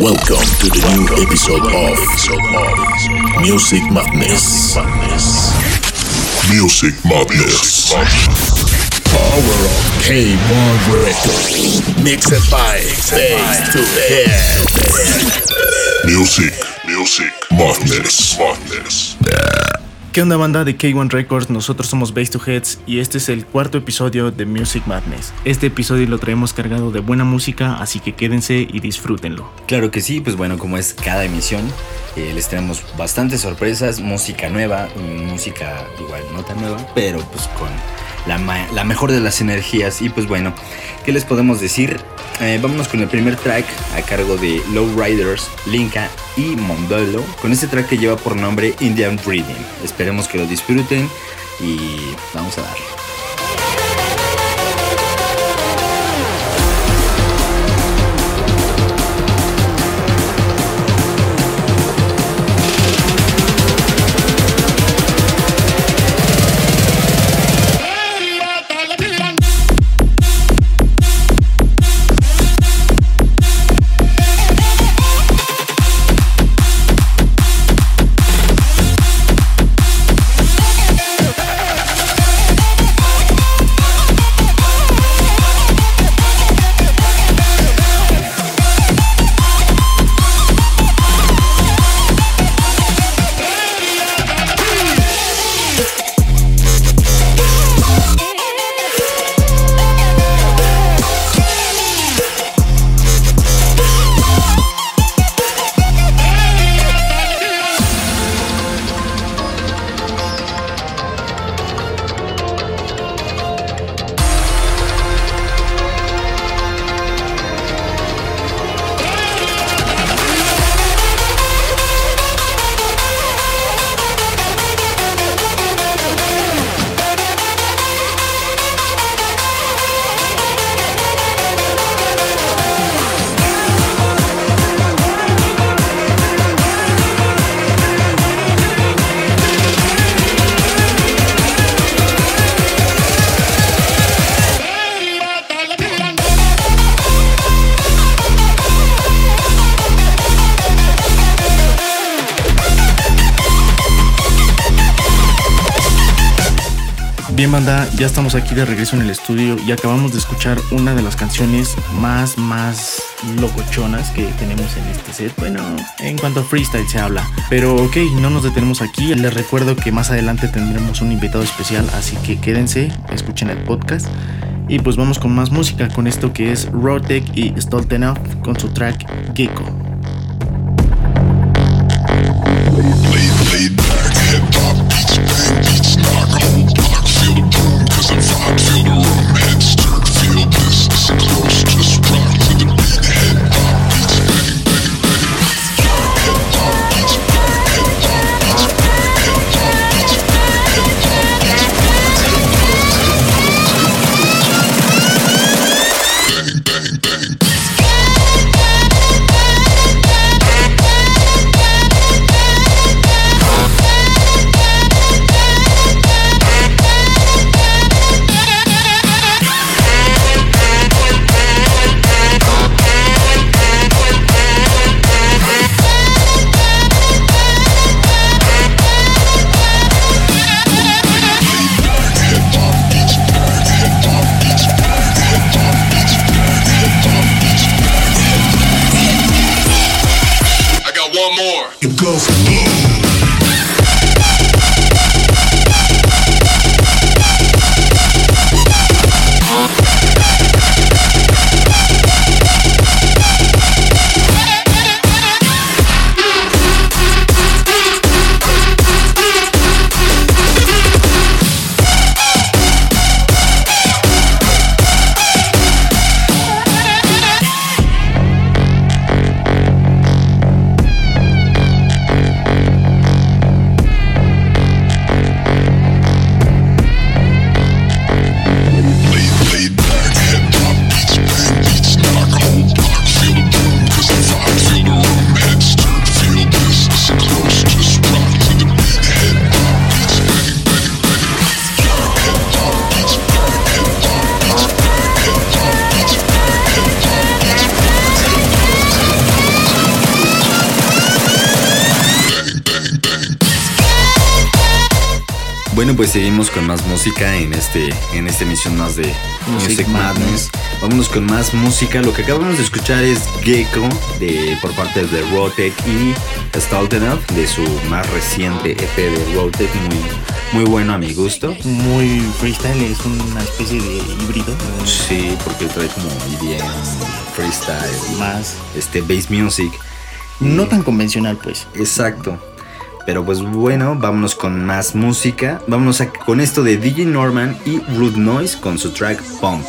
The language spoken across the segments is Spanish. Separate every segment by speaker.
Speaker 1: Welcome to the new episode of Music Madness. Music Madness. Power of K1 Records. Mixed by Face to Head. Music, Music Madness. Madness.
Speaker 2: ¿Qué onda banda de K1 Records? Nosotros somos Base to Heads y este es el cuarto episodio de Music Madness. Este episodio lo traemos cargado de buena música, así que quédense y disfrútenlo.
Speaker 3: Claro que sí, pues bueno, como es cada emisión, eh, les traemos bastantes sorpresas, música nueva, música igual no tan nueva, pero pues con la, la mejor de las energías. Y pues bueno, ¿qué les podemos decir? Eh, vámonos con el primer track a cargo de Lowriders, Linka y Mondolo, con este track que lleva por nombre Indian Breeding. Esperemos que lo disfruten y vamos a darle.
Speaker 2: Ya estamos aquí de regreso en el estudio y acabamos de escuchar una de las canciones más, más locochonas que tenemos en este set. Bueno, en cuanto a freestyle se habla. Pero ok, no nos detenemos aquí. Les recuerdo que más adelante tendremos un invitado especial, así que quédense, escuchen el podcast. Y pues vamos con más música, con esto que es Rotek y Stoltenov con su track Gecko.
Speaker 3: Música en este en esta emisión más de
Speaker 2: Music
Speaker 3: Music,
Speaker 2: Madness.
Speaker 3: Madness. Vámonos con más música. Lo que acabamos de escuchar es Gecko de por parte de Rotek y Staltenov de su más reciente EP de Rotek, muy muy bueno a mi gusto.
Speaker 2: Muy freestyle, es una especie de híbrido.
Speaker 3: Sí, porque trae como EDM, freestyle,
Speaker 2: Más.
Speaker 3: este bass music.
Speaker 2: No tan convencional, pues.
Speaker 3: Exacto. Pero pues bueno, vámonos con más música. Vámonos con esto de DJ Norman y Rude Noise con su track Pump.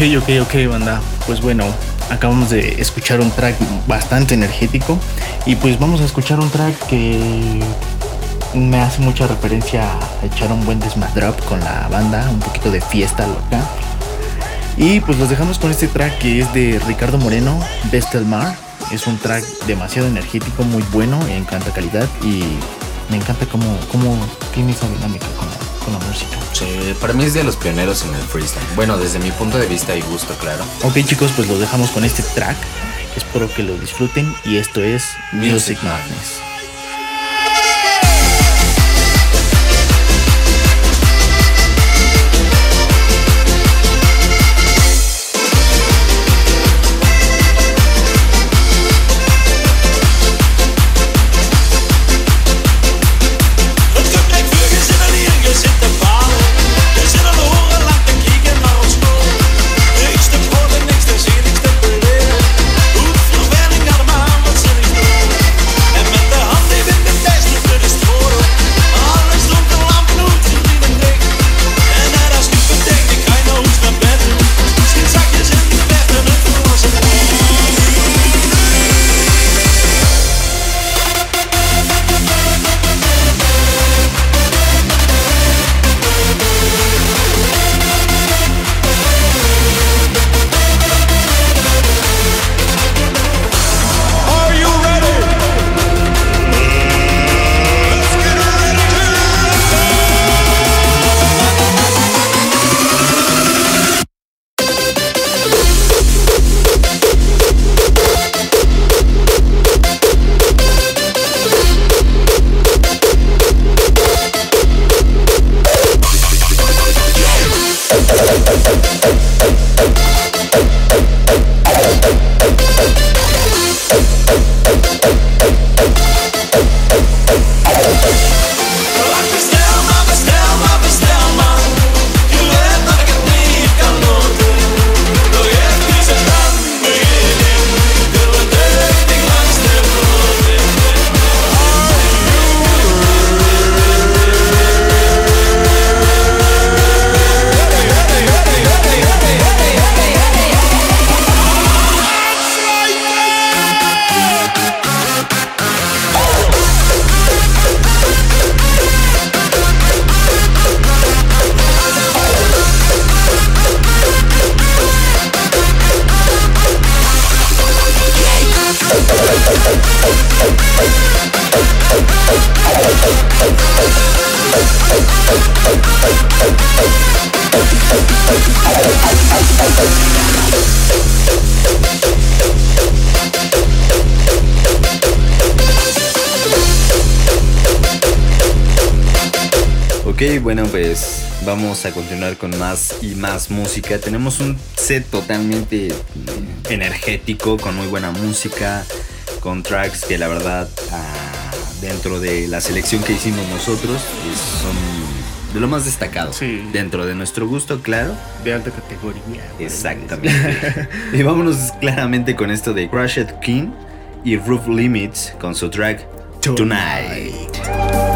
Speaker 2: Ok, ok, banda. Pues bueno, acabamos de escuchar un track bastante energético. Y pues vamos a escuchar un track que me hace mucha referencia a echar un buen desmadrop con la banda, un poquito de fiesta loca. Y pues los dejamos con este track que es de Ricardo Moreno, Best del Mar. Es un track demasiado energético, muy bueno, en cuanto a calidad. Y me encanta cómo, cómo tiene esa dinámica con la, música.
Speaker 4: Sí, para mí es de los pioneros en el freestyle. Bueno, desde mi punto de vista y gusto, claro.
Speaker 2: Ok chicos, pues los dejamos con este track. Espero que lo disfruten y esto es Music
Speaker 4: Music
Speaker 2: Madness.
Speaker 3: Ok, bueno, pues vamos a continuar con más y más música. Tenemos un set totalmente eh, energético, con muy buena música, con tracks que la verdad ah, dentro de la selección que hicimos nosotros es- son de lo más destacado.
Speaker 2: Sí.
Speaker 3: Dentro de nuestro gusto, claro.
Speaker 2: De alta categoría.
Speaker 3: Exactamente. y vámonos claramente con esto de Crushed King y Roof Limits con su track Tonight.
Speaker 5: And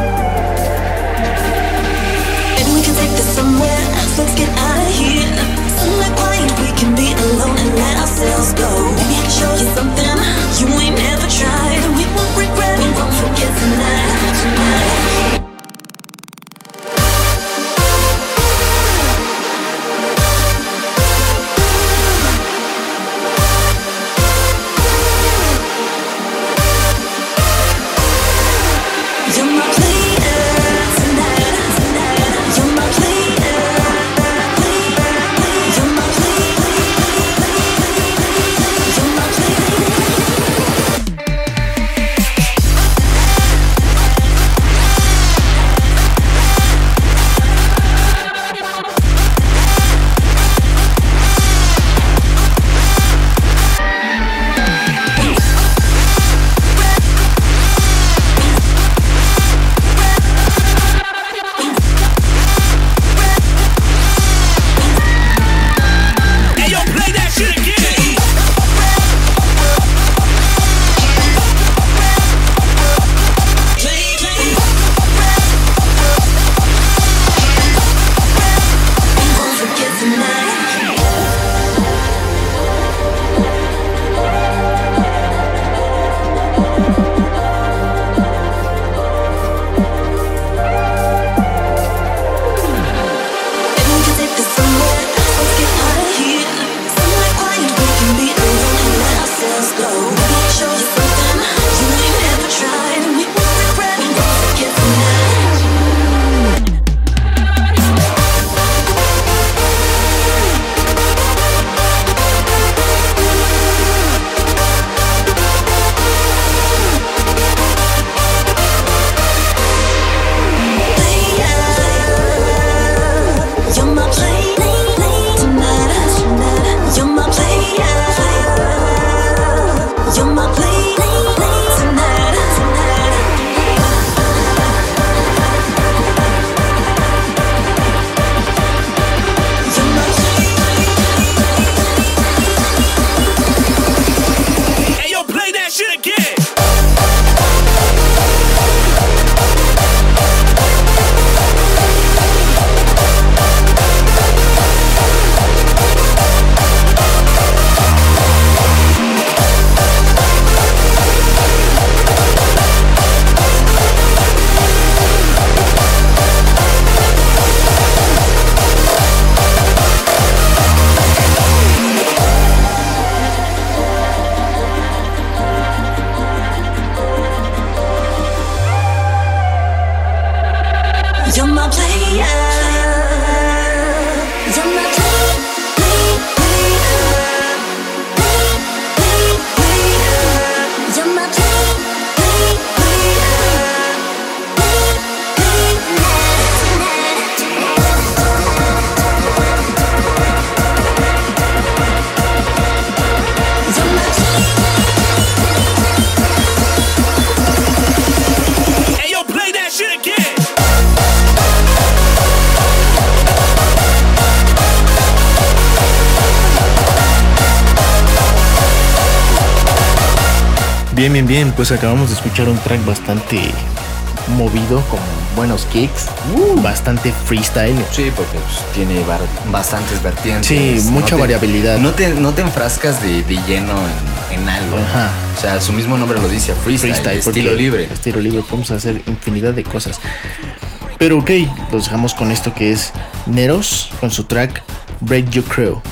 Speaker 5: let go. Maybe I can show you something you ain't never tried.
Speaker 2: Bien, bien, bien. Pues acabamos de escuchar un track bastante movido, con buenos kicks, bastante freestyle.
Speaker 4: Sí, porque pues, tiene bastantes vertientes.
Speaker 2: Sí, mucha
Speaker 4: te-
Speaker 2: variabilidad.
Speaker 4: No te, no te enfrascas de, de lleno en, en algo.
Speaker 2: Ajá.
Speaker 4: O sea, su mismo nombre lo dice, freestyle,
Speaker 2: freestyle,
Speaker 4: estilo libre.
Speaker 2: Estilo libre, podemos hacer infinidad de cosas. Pero ok, los dejamos con esto que es Neros con su track Break Your Crew.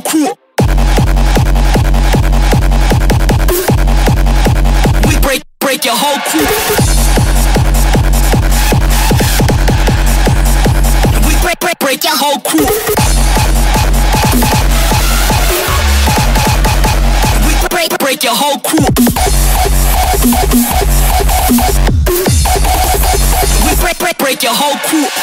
Speaker 6: Whole.
Speaker 7: We break break your whole crew. We break break break your whole crew. We break break your whole crew. We break break break your whole crew.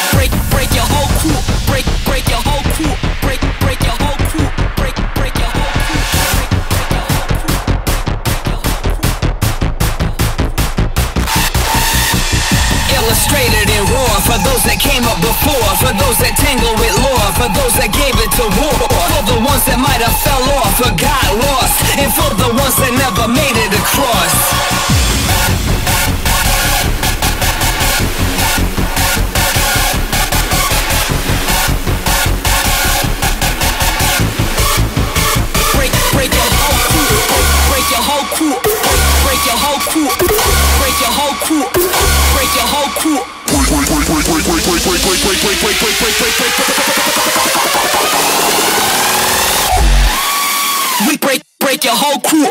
Speaker 7: Illustrated in raw for those that came up before, for those that tangle with lore, for those that gave it to war, for the ones that might have fell off or got lost, and for the ones that never made it across. break, your whole crew, break your whole crew, break your whole crew, break your whole crew, We break, break your whole crew.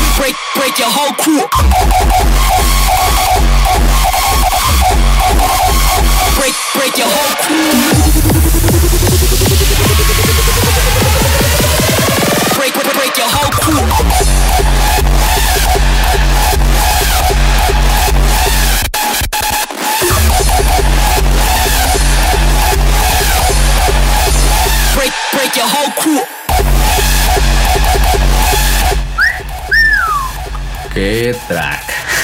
Speaker 7: We break, break your whole crew. Break, break your whole crew.
Speaker 3: ¡Qué track!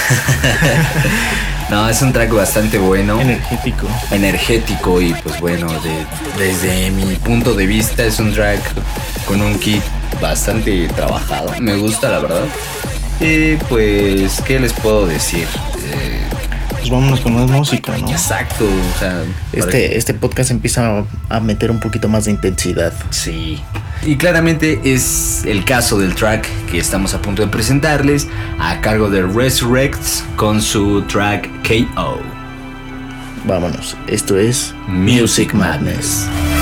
Speaker 3: no, es un track bastante bueno.
Speaker 2: Energético.
Speaker 3: energético y pues bueno, de- desde mi punto de vista es un track con un kit bastante trabajado. Me gusta la verdad. Y pues, ¿qué les puedo decir? Eh,
Speaker 2: Pues vámonos con más música, ¿no?
Speaker 3: exacto, o sea, para-
Speaker 2: Este, este podcast empieza a, a meter un poquito más de intensidad.
Speaker 3: Sí. Y claramente es el caso del track que estamos a punto de presentarles a cargo de Resurrects con su track KO.
Speaker 2: Vámonos. Esto es
Speaker 3: Music Madness.
Speaker 5: Thank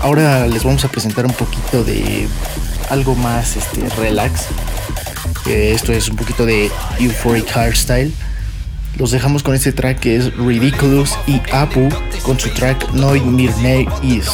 Speaker 8: ahora les vamos a presentar un poquito de algo más este, relax. Esto es un poquito de Euphoric Hardstyle. Los dejamos con este track que es Ridiculous y Apu con su track Nooit Meer Mee Is.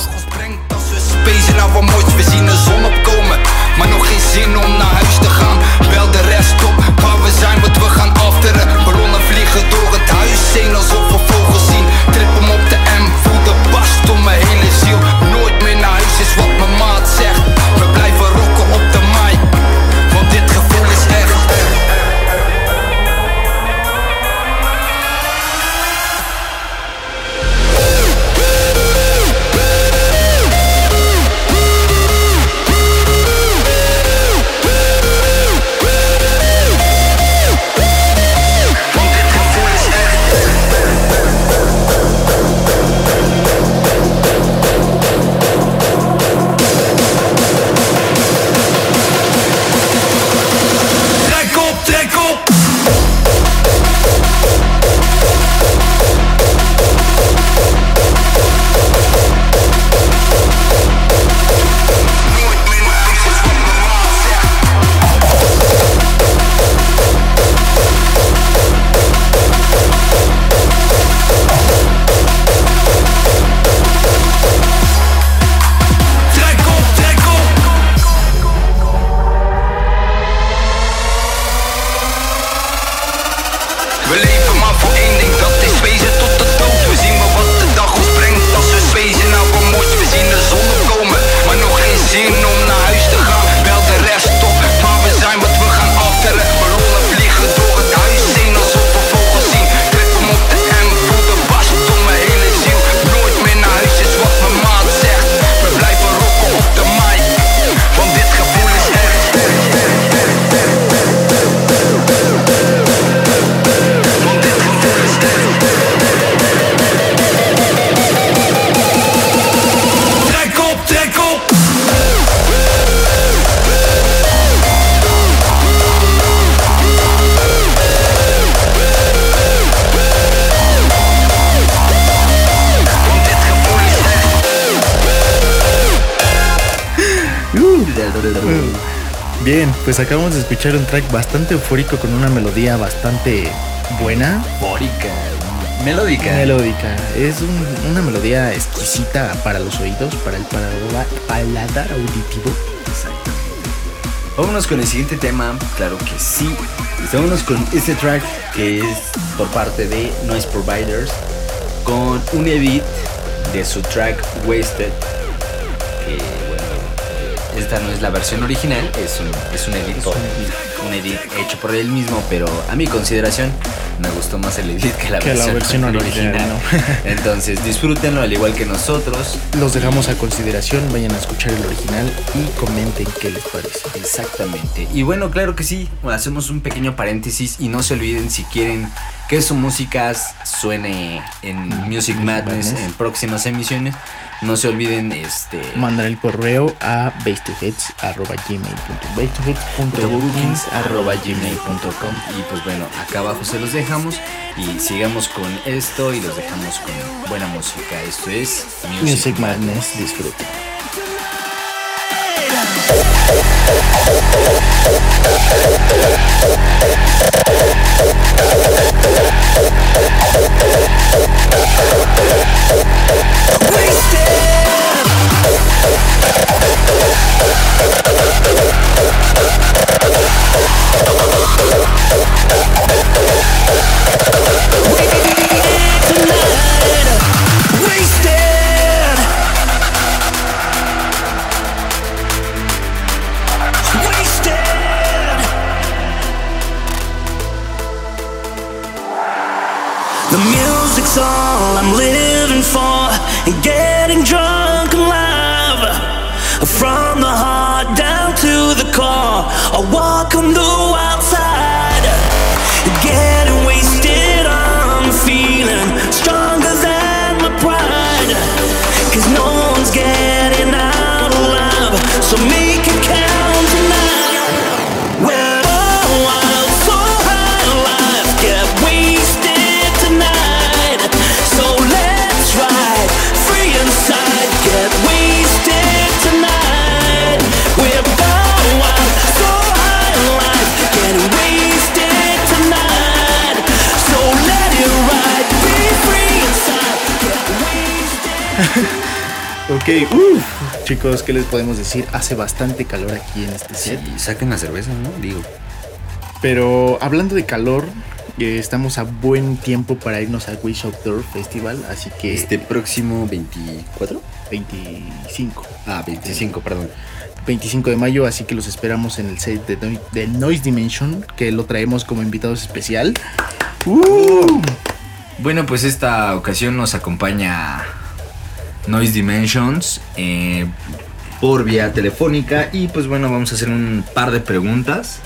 Speaker 8: Pues acabamos de escuchar un track bastante eufórico con una melodía bastante buena,
Speaker 3: Bórica, melódica.
Speaker 8: melódica. Es un- una melodía exquisita para los oídos, para el paladar, paladar auditivo.
Speaker 3: Vámonos con el siguiente tema, claro que sí. Vámonos con este track que es por parte de Noise Providers con un edit de su track Wasted. Que esta no es la versión original, es un, es un edit, un edit hecho por él mismo, pero a mi consideración me gustó más el edit que la
Speaker 8: Que la
Speaker 3: versión,
Speaker 8: versión original, ¿no?
Speaker 3: Entonces disfrútenlo al igual que nosotros.
Speaker 8: Los dejamos a consideración, vayan a escuchar el original y comenten qué les parece.
Speaker 3: Exactamente. Y bueno, claro que sí, hacemos un pequeño paréntesis y no se olviden si quieren que su música suene en Music Madness
Speaker 8: Madness.
Speaker 3: en próximas emisiones, no se olviden este
Speaker 8: Mandar el correo a basetoheads.gmail.bookings.gmail.com
Speaker 3: y pues bueno, acá abajo se los dejamos y sigamos con esto y los dejamos con buena música. Esto es
Speaker 8: Music Madness, disfruten.
Speaker 9: Wasted. I'm living for and getting drunk.
Speaker 2: Ok, uff, chicos, ¿qué les podemos decir? Hace bastante calor aquí en este set.
Speaker 3: Sí, saquen la cerveza, ¿no? Digo.
Speaker 2: Pero hablando de calor, eh, estamos a buen tiempo para irnos al Wish Outdoor Festival, así que
Speaker 3: Este próximo 24.
Speaker 2: 25.
Speaker 3: Ah, 25, perdón.
Speaker 2: 25 de mayo, así que los esperamos en el set de, Noi- de Noise Dimension, que lo traemos como invitados especial. Uh,
Speaker 3: Bueno, pues esta ocasión nos acompaña Noise Dimensions eh, por vía telefónica y pues bueno, vamos a hacer un par de preguntas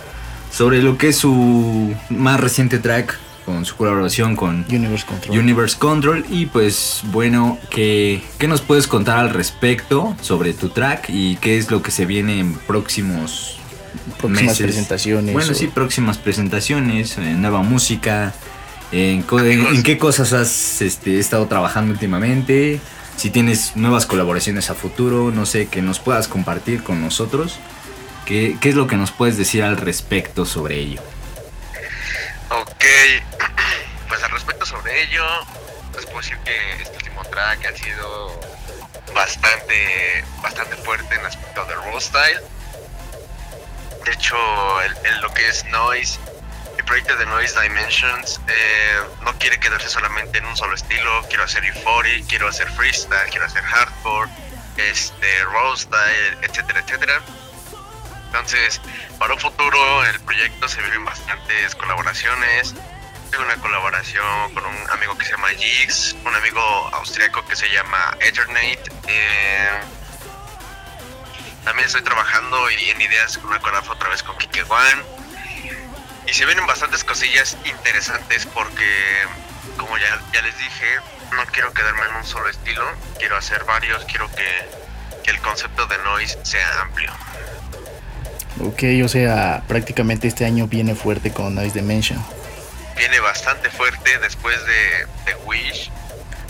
Speaker 3: sobre lo que es su más reciente track con su colaboración con
Speaker 2: Universe Control.
Speaker 3: Universe Control y pues bueno, ¿qué, ¿qué nos puedes contar al respecto sobre tu track y qué es lo que se viene en próximos
Speaker 2: Próximas
Speaker 3: meses?
Speaker 2: presentaciones.
Speaker 3: Bueno,
Speaker 2: o-
Speaker 3: sí, próximas presentaciones, eh, nueva música. En, co- en- en qué cosas has este, estado trabajando últimamente? Si tienes nuevas colaboraciones a futuro, no sé, que nos puedas compartir con nosotros. ¿Qué, es lo que nos puedes decir al respecto sobre ello?
Speaker 10: Ok, pues al respecto sobre ello, les puedo decir que este último track ha sido bastante, bastante fuerte en aspecto de roll style. De hecho, el, el- lo que es Noise, el proyecto de Noise Dimensions, eh, no quiere quedarse solamente en un solo estilo. Quiero hacer euphoric, quiero hacer freestyle, quiero hacer hardcore, este, roll style, etcétera, etcétera. Entonces, para un futuro, el proyecto se vienen bastantes colaboraciones. Tengo una colaboración con un amigo que se llama Jigs, un amigo austriaco que se llama Eternate. eh, también estoy trabajando en ideas con una colaboración otra vez con Kike One. Y se vienen bastantes cosillas interesantes porque, como ya, ya les dije, no quiero quedarme en un solo estilo. Quiero hacer varios, quiero que, que el concepto de noise sea amplio.
Speaker 2: Ok, o sea, prácticamente este año viene fuerte con Noise Dimension.
Speaker 10: viene bastante fuerte después de, de Wish.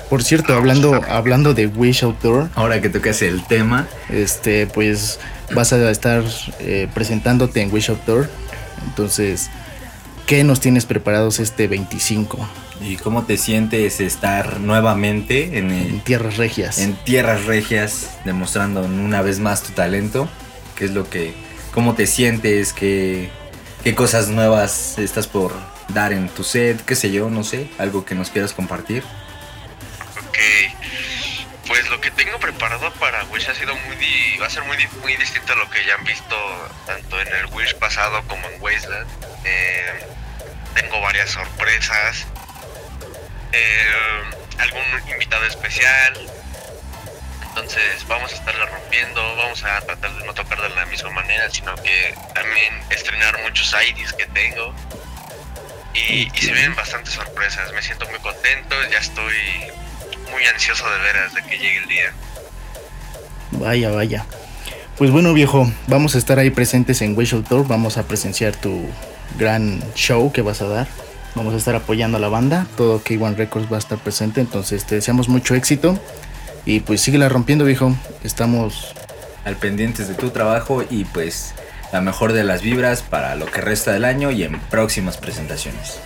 Speaker 2: Por cierto, hablando, hablando de Wish Outdoor,
Speaker 3: Ahora que tocas el tema,
Speaker 2: este, pues vas a estar eh, presentándote en Wish Outdoor. Entonces, ¿qué nos tienes preparados este 25
Speaker 3: ¿y cómo te sientes estar nuevamente en, el-
Speaker 2: en Tierras Regias?
Speaker 3: en tierras regias, demostrando una vez más tu talento? ¿Qué es lo que, cómo te sientes? ¿Qué, qué cosas nuevas estás por dar en tu set? ¿Qué sé yo? No sé, algo que nos quieras compartir.
Speaker 10: Ok. Pues lo que tengo preparado para Wish ha sido muy di- va a ser muy, di- muy distinto a lo que ya han visto tanto en el Wish pasado como en Wasteland. Eh, tengo varias sorpresas. Eh, algún invitado especial. Entonces vamos a estarla rompiendo, vamos a tratar de no tocar de la misma manera, sino que también estrenar muchos IDs que tengo. Y, y se vienen bastantes sorpresas, me siento muy contento, ya estoy muy ansioso de veras de que llegue el día.
Speaker 2: Vaya, vaya. Pues bueno, viejo, vamos a estar ahí presentes en Wish Outdoor. Vamos a presenciar tu gran show que vas a dar. Vamos a estar apoyando a la banda. Todo K1 Records va a estar presente. Entonces te deseamos mucho éxito. Y pues síguela rompiendo, viejo. Estamos.
Speaker 3: Al pendientes de tu trabajo y pues la mejor de las vibras para lo que resta del año y en próximas presentaciones.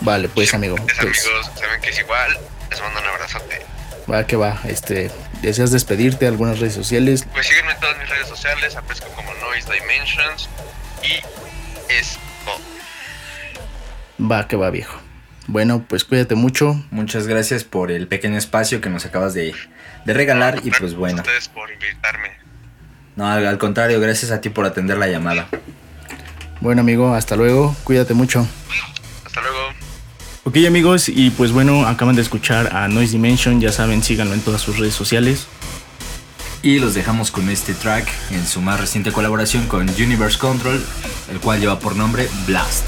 Speaker 2: Vale, pues amigo. Pues,
Speaker 10: amigos saben que es igual, les mando un abrazote.
Speaker 2: va que va. Este, ¿Deseas despedirte? ¿Algunas redes sociales?
Speaker 10: Pues síguenme en todas mis redes sociales, aparezco como Noise Dimensions y es
Speaker 2: Va que va, viejo. Bueno, pues cuídate mucho.
Speaker 3: Muchas gracias por el pequeño espacio que nos acabas de, de regalar y pues bueno.
Speaker 10: ustedes por invitarme.
Speaker 3: No, al, al contrario, gracias a ti por atender la llamada.
Speaker 2: Bueno, amigo, hasta luego. Cuídate mucho.
Speaker 10: Hasta luego.
Speaker 2: Ok amigos, y pues bueno, acaban de escuchar a Noise Dimension, ya saben, síganlo en todas sus redes sociales.
Speaker 3: Y los dejamos con este track en su más reciente colaboración con Universe Control, el cual lleva por nombre Blast.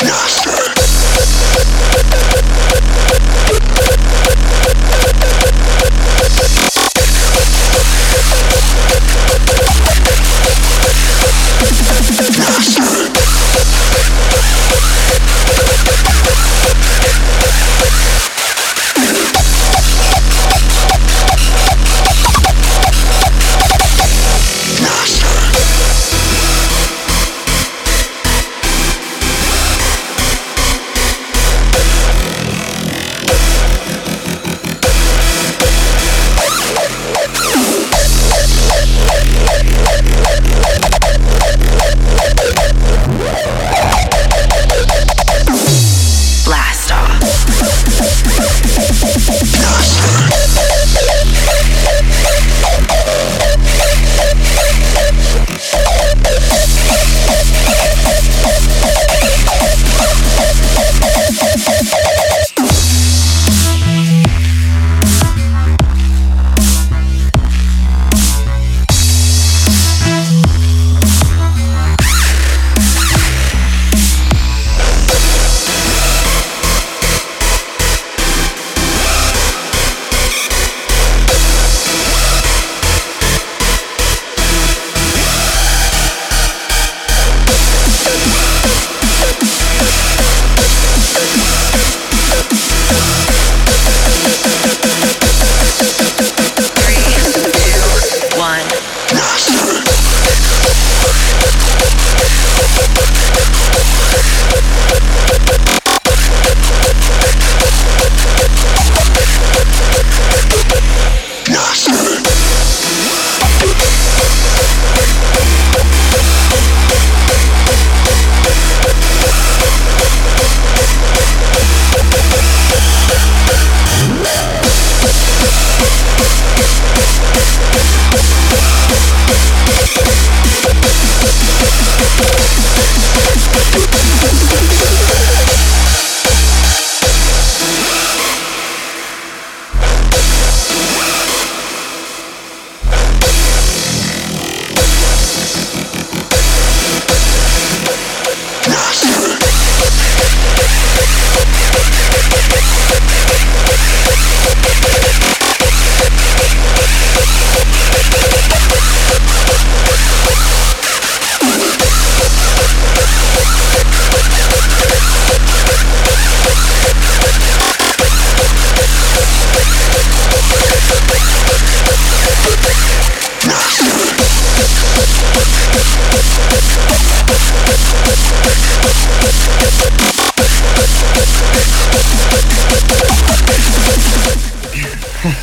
Speaker 11: Blast.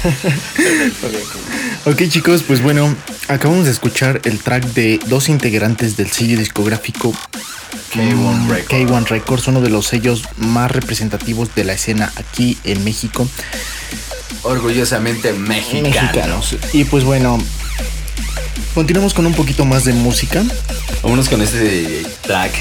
Speaker 2: Ok chicos, pues bueno, acabamos de escuchar el track de dos integrantes del sello discográfico
Speaker 3: K1 Records.
Speaker 2: K1 Records, uno de los sellos más representativos de la escena aquí en México.
Speaker 3: Orgullosamente mexicano.
Speaker 2: Mexicanos. Y pues bueno, continuamos con un poquito más de música.
Speaker 3: Vámonos con este track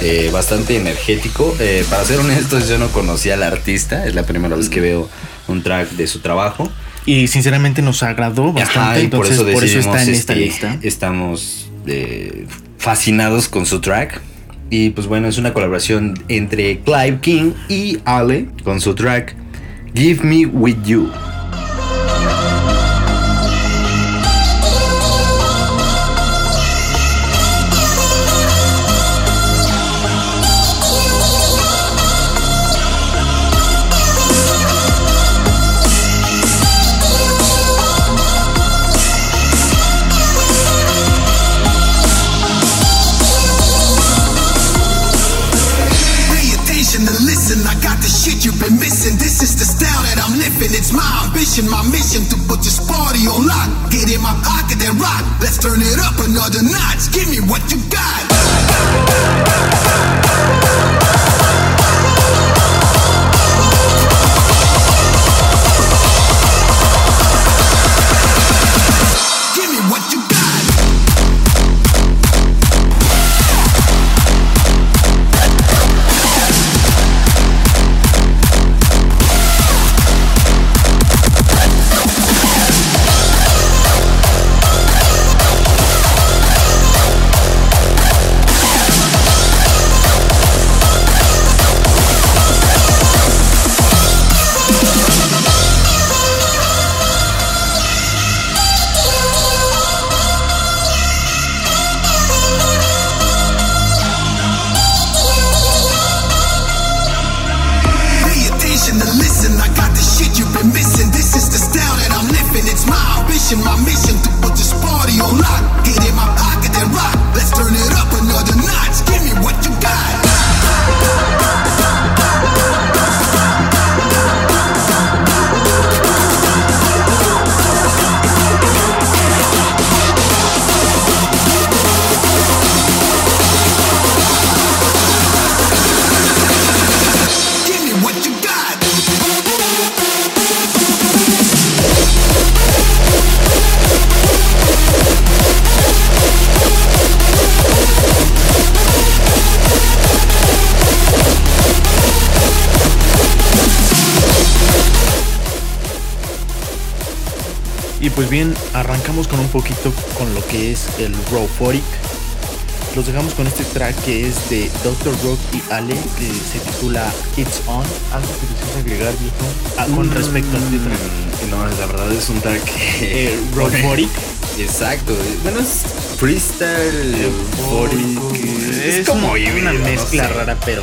Speaker 3: eh, bastante energético. Eh, para ser honestos, yo no conocía al artista. Es la primera vez que veo un track de su trabajo.
Speaker 2: Y sinceramente nos agradó bastante,
Speaker 3: Ajá, y por eso,
Speaker 2: por eso está en esta
Speaker 3: este,
Speaker 2: lista.
Speaker 3: Estamos eh, fascinados con su track. Y pues bueno, es una colaboración entre Clive King y Ale con su track Give Me With You.
Speaker 2: Que es el Robotic. Los dejamos con este track que es de Dr. Rock y Ale, que se titula It's On. Algo que deseas agregar, viejo, Ah, con respecto a este track.
Speaker 3: Mm, No, la verdad es un track.
Speaker 2: Eh.
Speaker 3: Exacto. Bueno, es freestyle, euphoric.
Speaker 2: Es,
Speaker 3: como
Speaker 2: una,
Speaker 3: híbrido,
Speaker 2: una
Speaker 3: no
Speaker 2: mezcla
Speaker 3: sé.
Speaker 2: rara, pero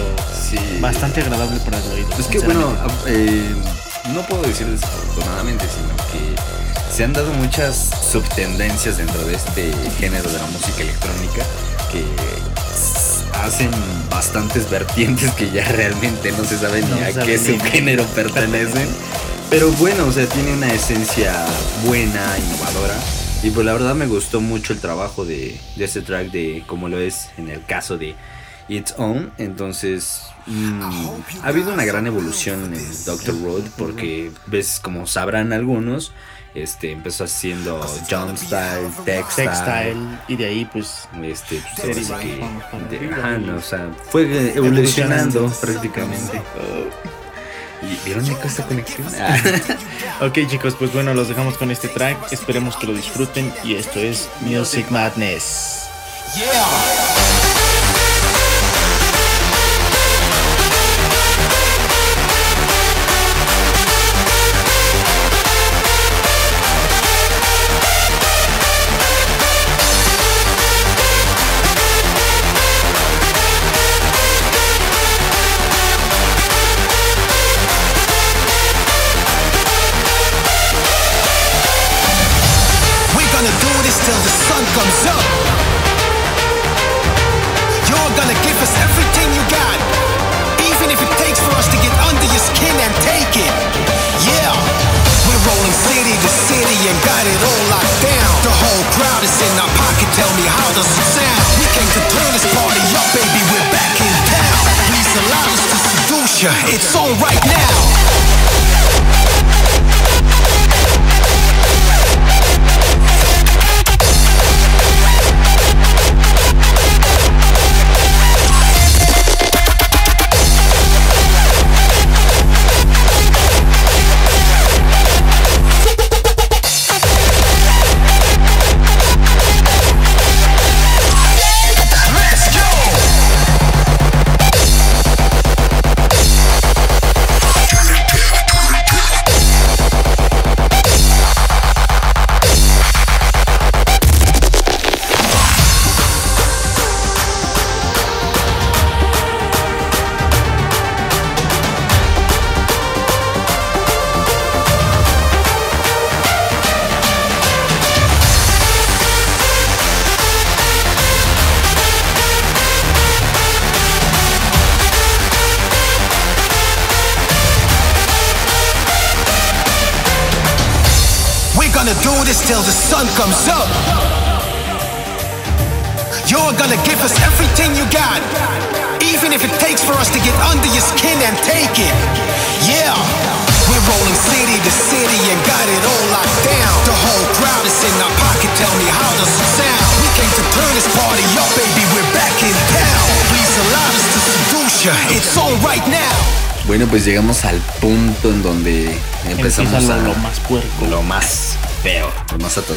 Speaker 3: Sí.
Speaker 2: bastante agradable para el oído.
Speaker 3: Es que bueno,
Speaker 2: sinceramente.
Speaker 3: eh, no puedo decir desafortunadamente, sino se han dado muchas subtendencias dentro de este género de la música electrónica que hacen bastantes vertientes que ya realmente no se sabe
Speaker 2: No
Speaker 3: ni a qué
Speaker 2: ni-
Speaker 3: subgénero pertenecen. Pero bueno, o sea, tiene una esencia buena, innovadora. Y pues la verdad me gustó mucho el trabajo de, de este track, de como lo es en el caso de It's On. Entonces, mm, ha habido una gran evolución en Doctor Road porque ves, como sabrán algunos, este empezó haciendo Jump Style, Textile.
Speaker 2: Textile, y de ahí pues
Speaker 3: Este, pues, sí que- de- ajá, no, o sea, fue evolucionando prácticamente. ¿Y vieron Nico esta conexión? Ah.
Speaker 2: Ok chicos, pues bueno, los dejamos con este track. Esperemos que lo disfruten. Y esto es Music Madness.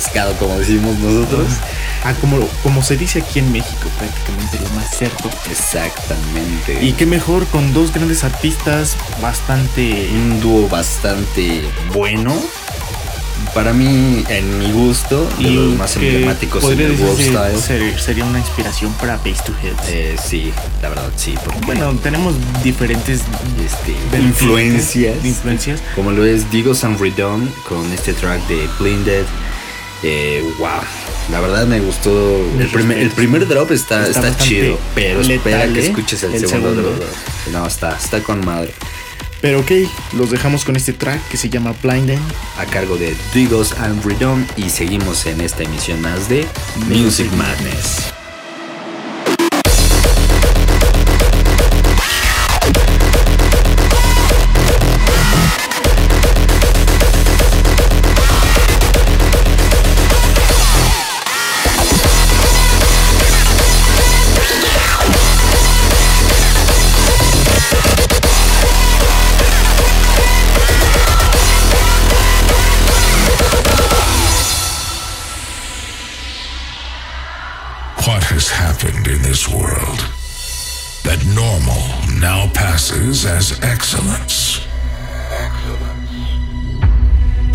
Speaker 3: Atascado, como decimos nosotros.
Speaker 2: Ah, como, como se dice aquí en México, prácticamente lo más cierto.
Speaker 3: Exactamente.
Speaker 2: Y qué mejor con dos grandes artistas bastante...
Speaker 3: un dúo bastante bueno. Para mí, en mi gusto, de los más emblemáticos en el world
Speaker 2: ser- sería una inspiración para Face to Head.
Speaker 3: Eh, sí, la verdad sí, porque
Speaker 2: Bueno, tenemos diferentes
Speaker 3: este, influencias,
Speaker 2: influencias.
Speaker 3: como lo es Digos and Redone con este track de Blinded. Eh, wow, la verdad me gustó. El primer, el
Speaker 2: respetos.
Speaker 3: primer drop está,
Speaker 2: Está
Speaker 3: chido, pero espera que escuches el,
Speaker 2: El
Speaker 3: segundo,
Speaker 2: segundo.
Speaker 3: drop. No, está, está con madre.
Speaker 2: Pero ok, los dejamos con este track que se llama Blinded.
Speaker 3: A cargo de Digos and Redone y seguimos en esta emisión más de Music Madness.
Speaker 11: Now passes as excellence.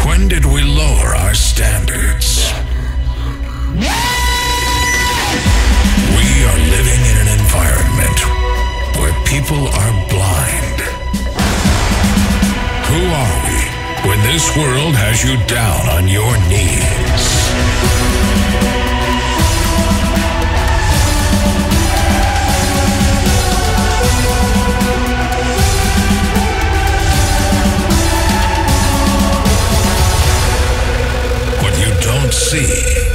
Speaker 11: When did we lower our standards? We are living in an environment where people are blind. Who are we when this world has you down on your knees? See,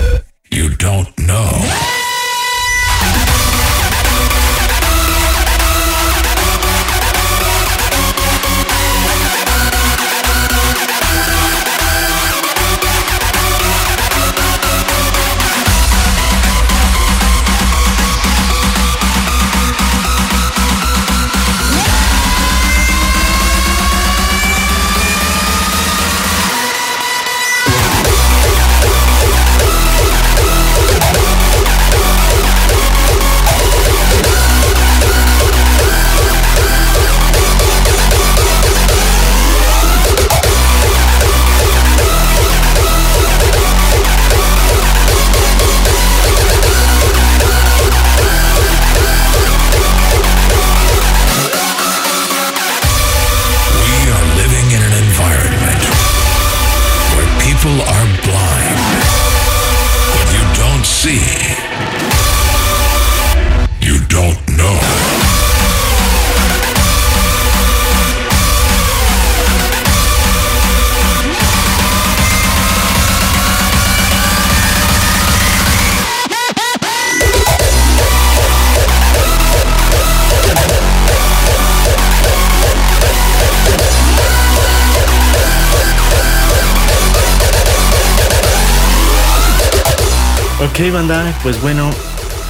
Speaker 2: banda, pues bueno,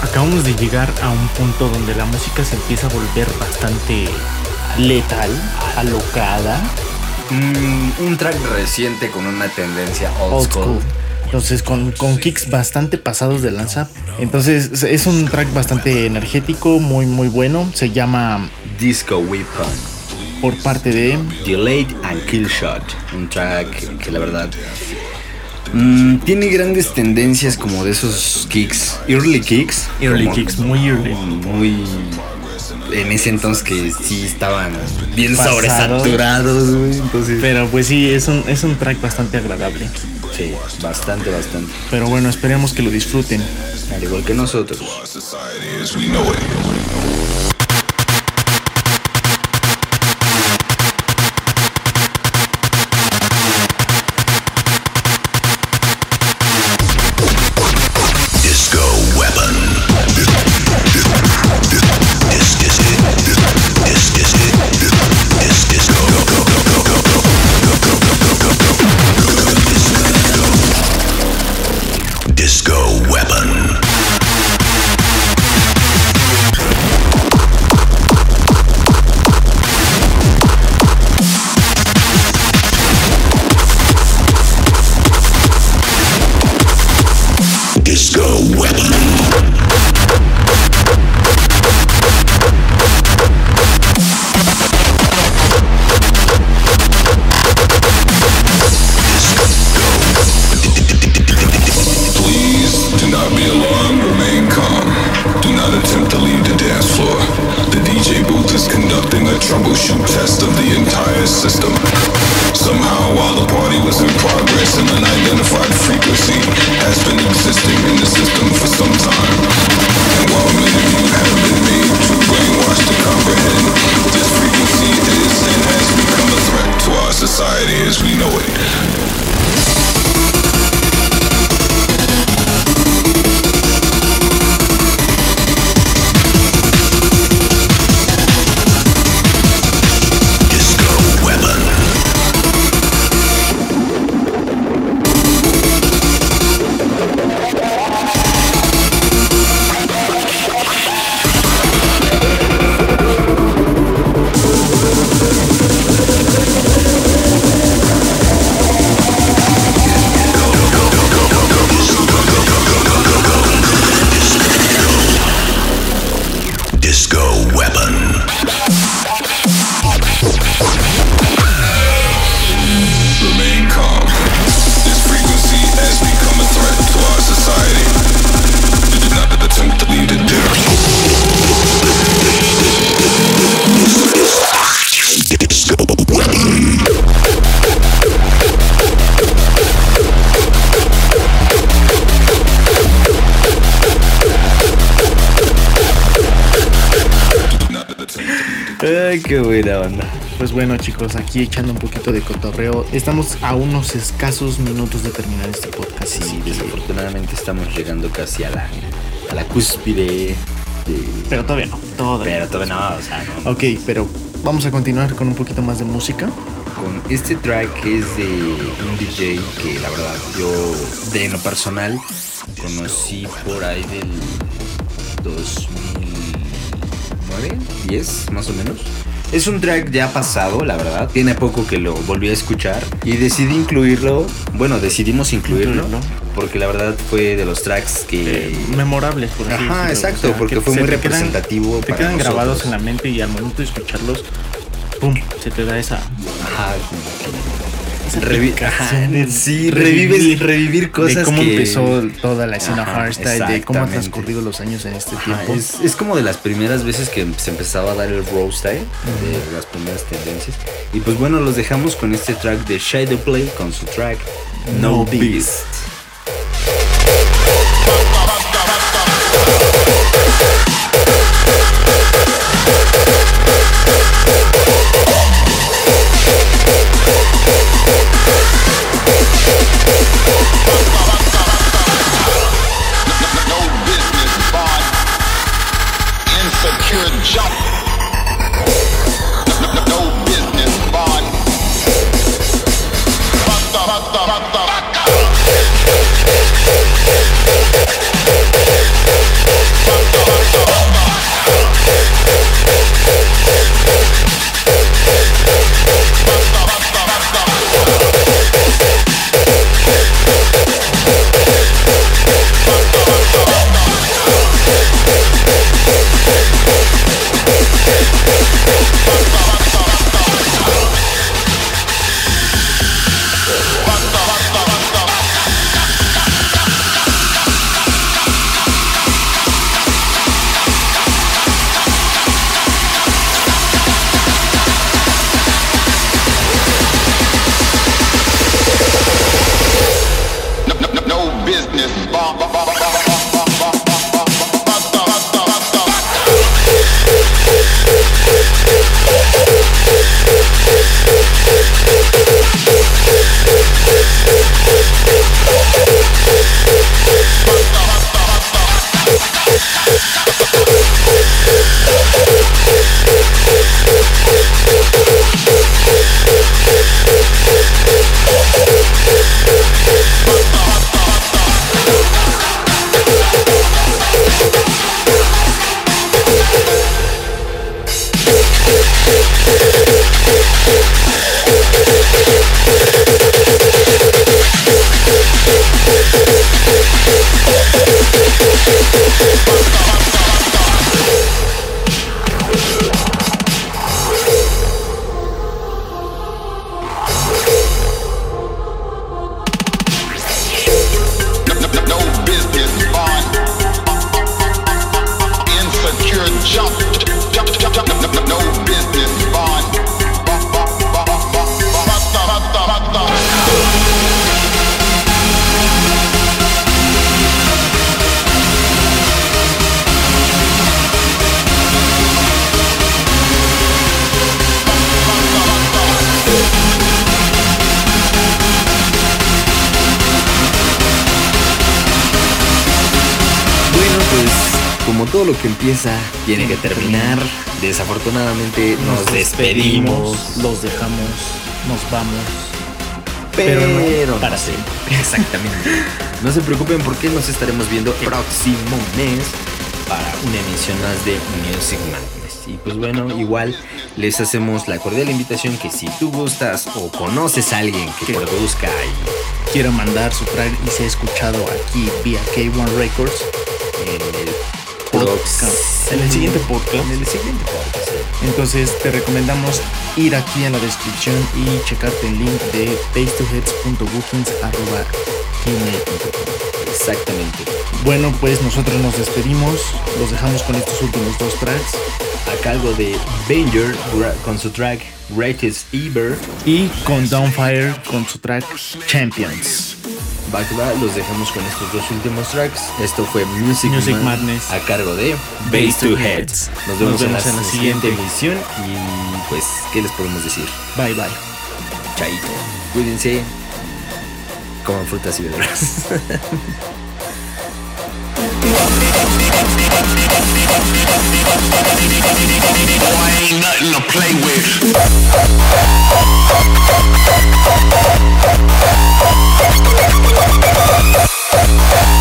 Speaker 2: acabamos de llegar a un punto donde la música se empieza a volver bastante letal, alocada,
Speaker 3: Mm, un track reciente con una tendencia old,
Speaker 2: old
Speaker 3: school.
Speaker 2: school. Entonces, con, con kicks bastante pasados de lanza. Entonces, es un track bastante energético, muy, muy bueno. Se llama
Speaker 3: Disco Weapon.
Speaker 2: por parte de.
Speaker 3: Delayed and Kill Shot. Un track que la verdad mm, tiene grandes tendencias como de esos kicks, early kicks.
Speaker 2: Early kicks, muy early.
Speaker 3: Muy. En ese entonces que sí estaban bien
Speaker 2: Pasados.
Speaker 3: sobresaturados, güey. Entonces,
Speaker 2: Pero pues sí, es un, es un track bastante agradable.
Speaker 3: sí, bastante, bastante.
Speaker 2: Pero bueno, esperemos que lo disfruten.
Speaker 3: Al igual que nosotros.
Speaker 2: Bueno, chicos, aquí echando un poquito de cotorreo. Estamos a unos escasos minutos de terminar este podcast.
Speaker 3: Sí,
Speaker 2: que-
Speaker 3: desafortunadamente estamos llegando casi a la, a la cúspide. de-
Speaker 2: Pero todavía no. Todavía.
Speaker 3: Pero todavía no, o sea, no.
Speaker 2: Ok, pero vamos a continuar con un poquito más de música.
Speaker 3: Con este track es de un DJ que la verdad yo de lo personal conocí por ahí del 2009, 10 más o menos. Es un track ya pasado, la verdad. Tiene poco que lo volví a escuchar y decidí incluirlo. Bueno, decidimos incluirlo,
Speaker 2: Incluirlo.
Speaker 3: porque la verdad fue de los tracks que
Speaker 2: Eh, memorables, por así
Speaker 3: Ajá, exacto, porque
Speaker 2: que
Speaker 3: fue muy
Speaker 2: te quedan-
Speaker 3: representativo
Speaker 2: Te quedan
Speaker 3: nosotros.
Speaker 2: grabados en la mente y al momento de escucharlos, ¡pum! Se te da esa.
Speaker 3: Ajá,
Speaker 2: de
Speaker 3: sí, revives- revivir cosas
Speaker 2: De cómo
Speaker 3: que-
Speaker 2: empezó toda la escena
Speaker 3: Ajá,
Speaker 2: hardstyle, de cómo han transcurrido los años en este
Speaker 3: Ajá,
Speaker 2: tiempo.
Speaker 3: es, es como de las primeras veces que se empezaba a dar el road style, de las primeras tendencias. Y pues bueno, los dejamos con este track de Shadow Play con su track No,
Speaker 2: No
Speaker 3: Beast.
Speaker 2: Beast.
Speaker 3: Tiene que terminar, desafortunadamente nos despedimos.
Speaker 2: los dejamos, nos vamos.
Speaker 3: Pero,
Speaker 2: Pero no para siempre.
Speaker 3: Exactamente. No se preocupen porque nos estaremos viendo el próximo mes para una emisión más de Music Madness. Y pues bueno, igual les hacemos la cordial invitación que si tú gustas o conoces a alguien que produzca y
Speaker 2: Quiero mandar su track y se ha escuchado aquí vía K1 Records podcast. En el siguiente podcast.
Speaker 3: En el siguiente podcast.
Speaker 2: Entonces te recomendamos ir aquí a la descripción y checarte el link de tastetoheads.bookings.gmail.com
Speaker 3: Exactamente.
Speaker 2: Bueno, pues nosotros nos despedimos, los dejamos con estos últimos dos tracks
Speaker 3: A cargo de Banger gra- con su track Greatest Ever.
Speaker 2: y con Downfire con su track Champions.
Speaker 3: Va, los dejamos con estos dos últimos tracks. Esto fue Music,
Speaker 2: Music
Speaker 3: Man-
Speaker 2: Madness.
Speaker 3: a cargo de
Speaker 2: Base to Heads.
Speaker 3: Nos vemos,
Speaker 2: Nos
Speaker 3: en, la
Speaker 2: en la
Speaker 3: siguiente
Speaker 2: siguiente.
Speaker 3: emisión y pues, ¿qué les podemos decir?
Speaker 2: Bye bye.
Speaker 3: Chaito. Cuídense. Coman frutas y verduras.
Speaker 12: Boy, ain't nothing to play with. フフフフ。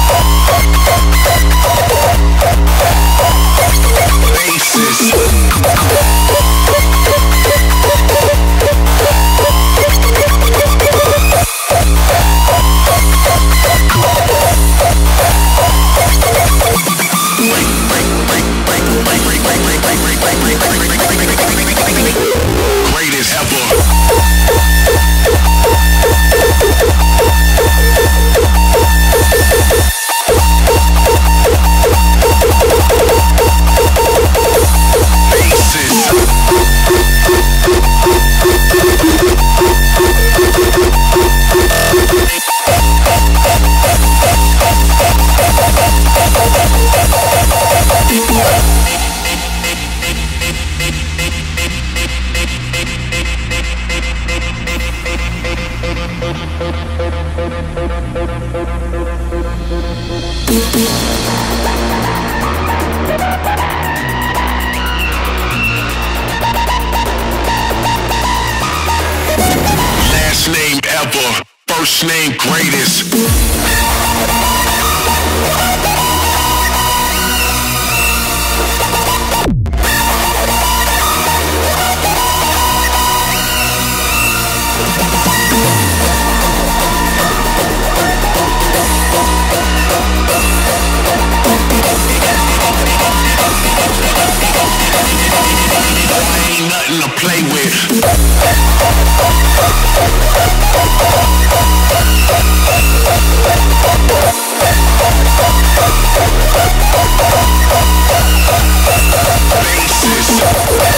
Speaker 12: Play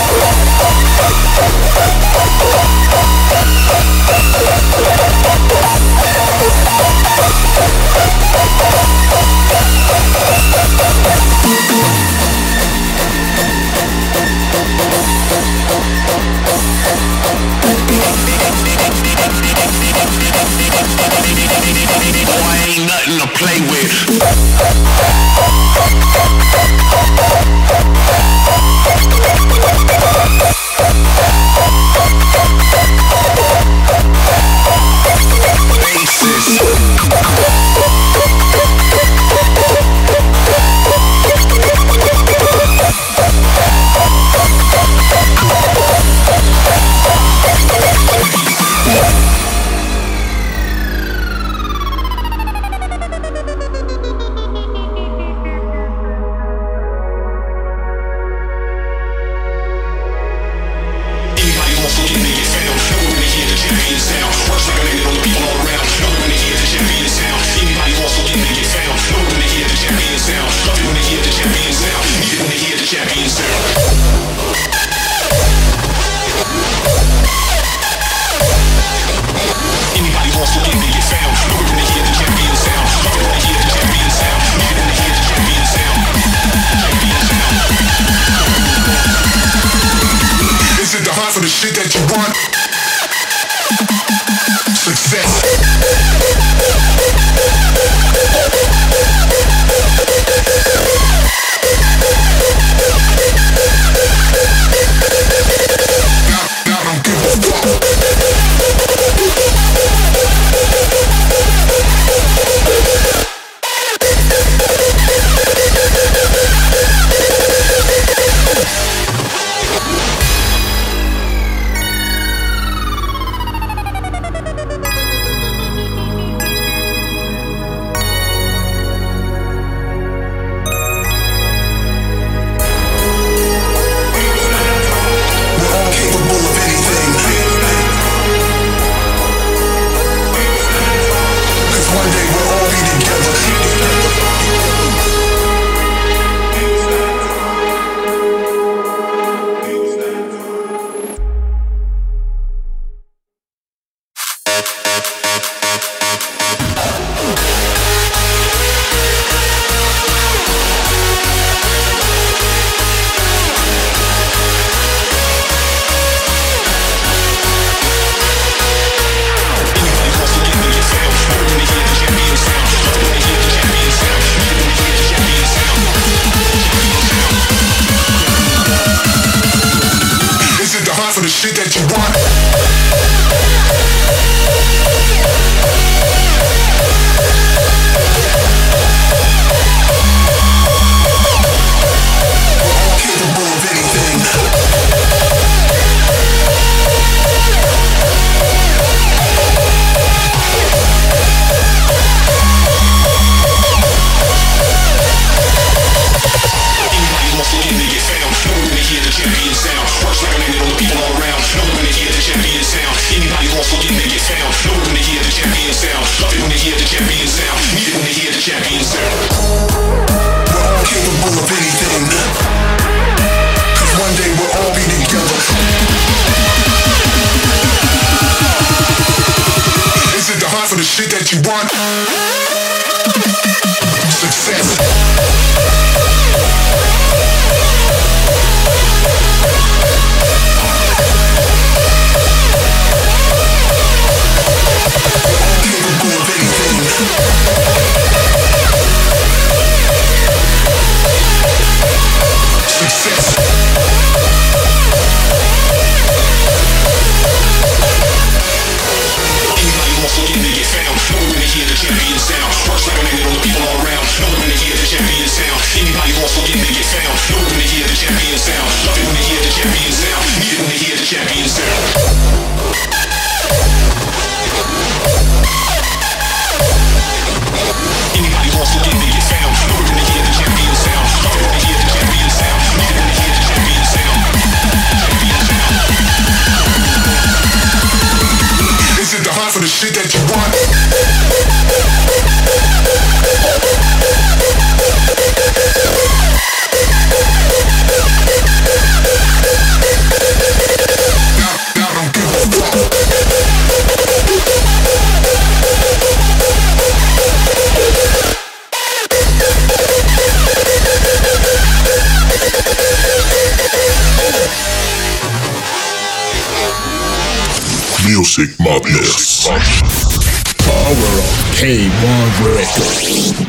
Speaker 12: you want.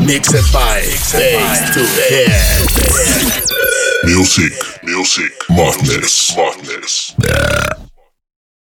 Speaker 1: Mixed by Face to Head.
Speaker 13: Music, music, madness, madness.